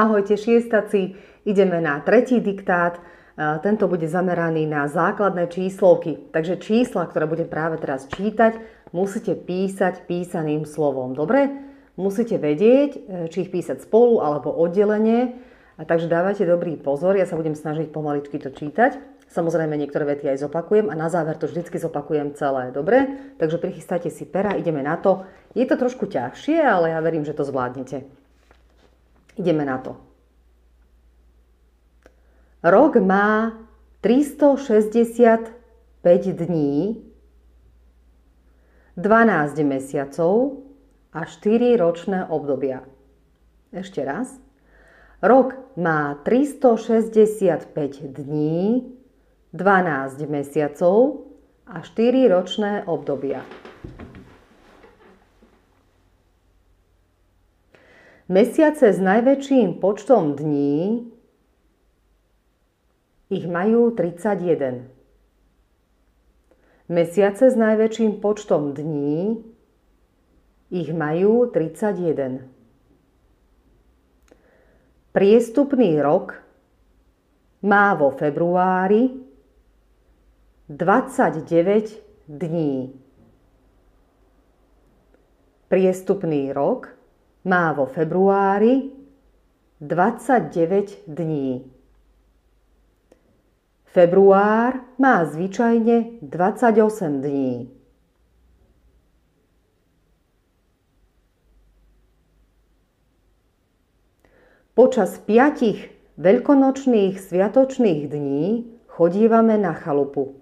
Ahojte šiestaci, ideme na tretí diktát. E, tento bude zameraný na základné číslovky. Takže čísla, ktoré budem práve teraz čítať, musíte písať písaným slovom. Dobre? Musíte vedieť, e, či ich písať spolu alebo oddelenie. A takže dávajte dobrý pozor, ja sa budem snažiť pomaličky to čítať. Samozrejme, niektoré vety aj zopakujem a na záver to vždycky zopakujem celé. Dobre? Takže prichystajte si pera, ideme na to. Je to trošku ťažšie, ale ja verím, že to zvládnete. Ideme na to. Rok má 365 dní, 12 mesiacov a 4 ročné obdobia. Ešte raz. Rok má 365 dní, 12 mesiacov a 4 ročné obdobia. Mesiace s najväčším počtom dní ich majú 31. Mesiace s najväčším počtom dní ich majú 31. Priestupný rok má vo februári 29 dní. Priestupný rok má vo februári 29 dní. Február má zvyčajne 28 dní. Počas piatich veľkonočných sviatočných dní chodívame na chalupu.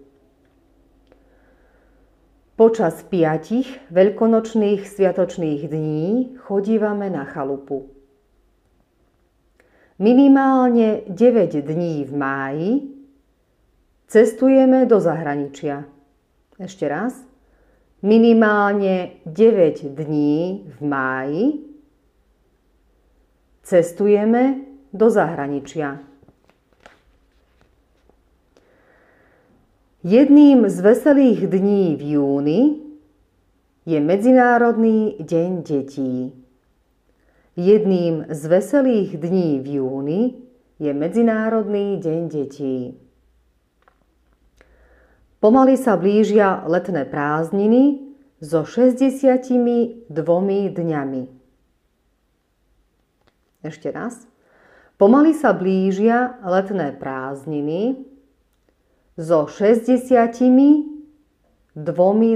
Počas piatich veľkonočných sviatočných dní chodívame na chalupu. Minimálne 9 dní v máji cestujeme do zahraničia. Ešte raz. Minimálne 9 dní v máji cestujeme do zahraničia. Jedným z veselých dní v júni je Medzinárodný deň detí. Jedným z veselých dní v júni je Medzinárodný deň detí. Pomaly sa blížia letné prázdniny so 62 dňami. Ešte raz. Pomaly sa blížia letné prázdniny so 62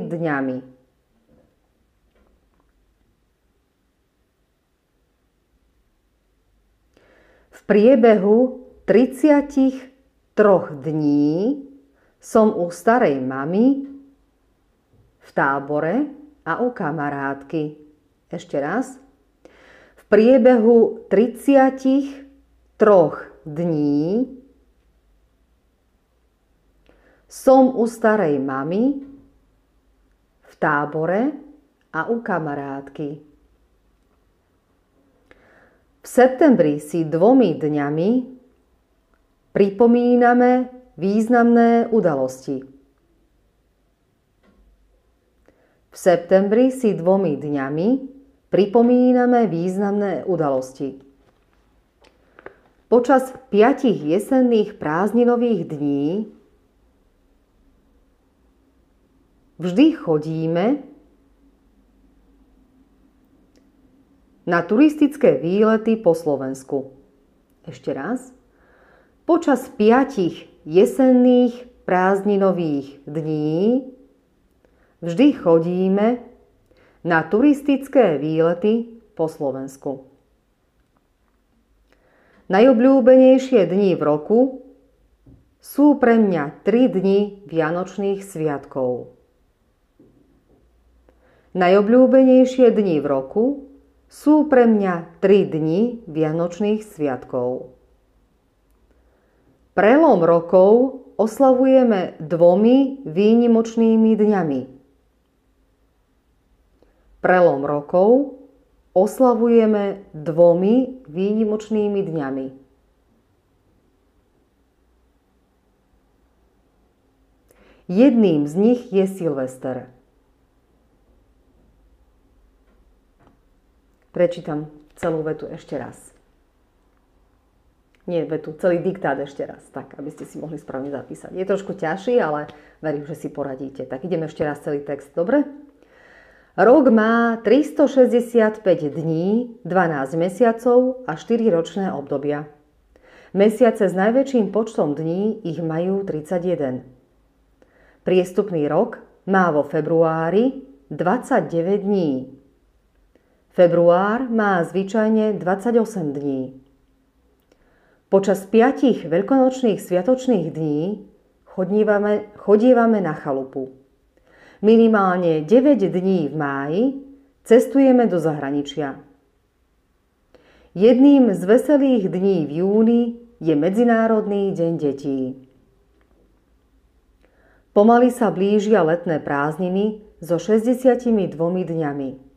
dňami. V priebehu 33 dní som u starej mamy v tábore a u kamarátky. Ešte raz. V priebehu 33 dní som u starej mamy, v tábore a u kamarátky. V septembri si dvomi dňami pripomíname významné udalosti. V septembri si dvomi dňami pripomíname významné udalosti. Počas piatich jesenných prázdninových dní vždy chodíme na turistické výlety po Slovensku. Ešte raz. Počas piatich jesenných prázdninových dní vždy chodíme na turistické výlety po Slovensku. Najobľúbenejšie dni v roku sú pre mňa tri dni Vianočných sviatkov. Najobľúbenejšie dni v roku sú pre mňa tri dni Vianočných sviatkov. Prelom rokov oslavujeme dvomi výnimočnými dňami. Prelom rokov oslavujeme dvomi výnimočnými dňami. Jedným z nich je Silvester. Prečítam celú vetu ešte raz. nie vetu, celý diktát ešte raz, tak aby ste si mohli správne zapísať. Je trošku ťažší, ale verím, že si poradíte. Tak ideme ešte raz celý text, dobre? Rok má 365 dní, 12 mesiacov a 4 ročné obdobia. Mesiace s najväčším počtom dní ich majú 31. Priestupný rok má vo februári 29 dní. Február má zvyčajne 28 dní. Počas piatich veľkonočných sviatočných dní chodívame, chodívame na chalupu. Minimálne 9 dní v máji cestujeme do zahraničia. Jedným z veselých dní v júni je Medzinárodný deň detí. Pomaly sa blížia letné prázdniny so 62 dňami.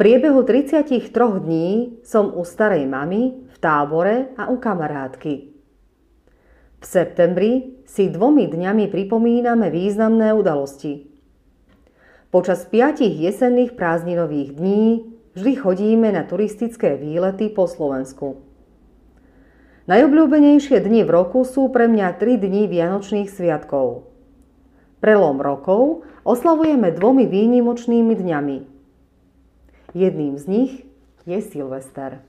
Priebehu 33 dní som u starej mamy v tábore a u kamarátky. V septembri si dvomi dňami pripomíname významné udalosti. Počas piatich jesenných prázdninových dní vždy chodíme na turistické výlety po Slovensku. Najobľúbenejšie dni v roku sú pre mňa 3 dni Vianočných sviatkov. Prelom rokov oslavujeme dvomi výnimočnými dňami. Jedným z nich je Silvester.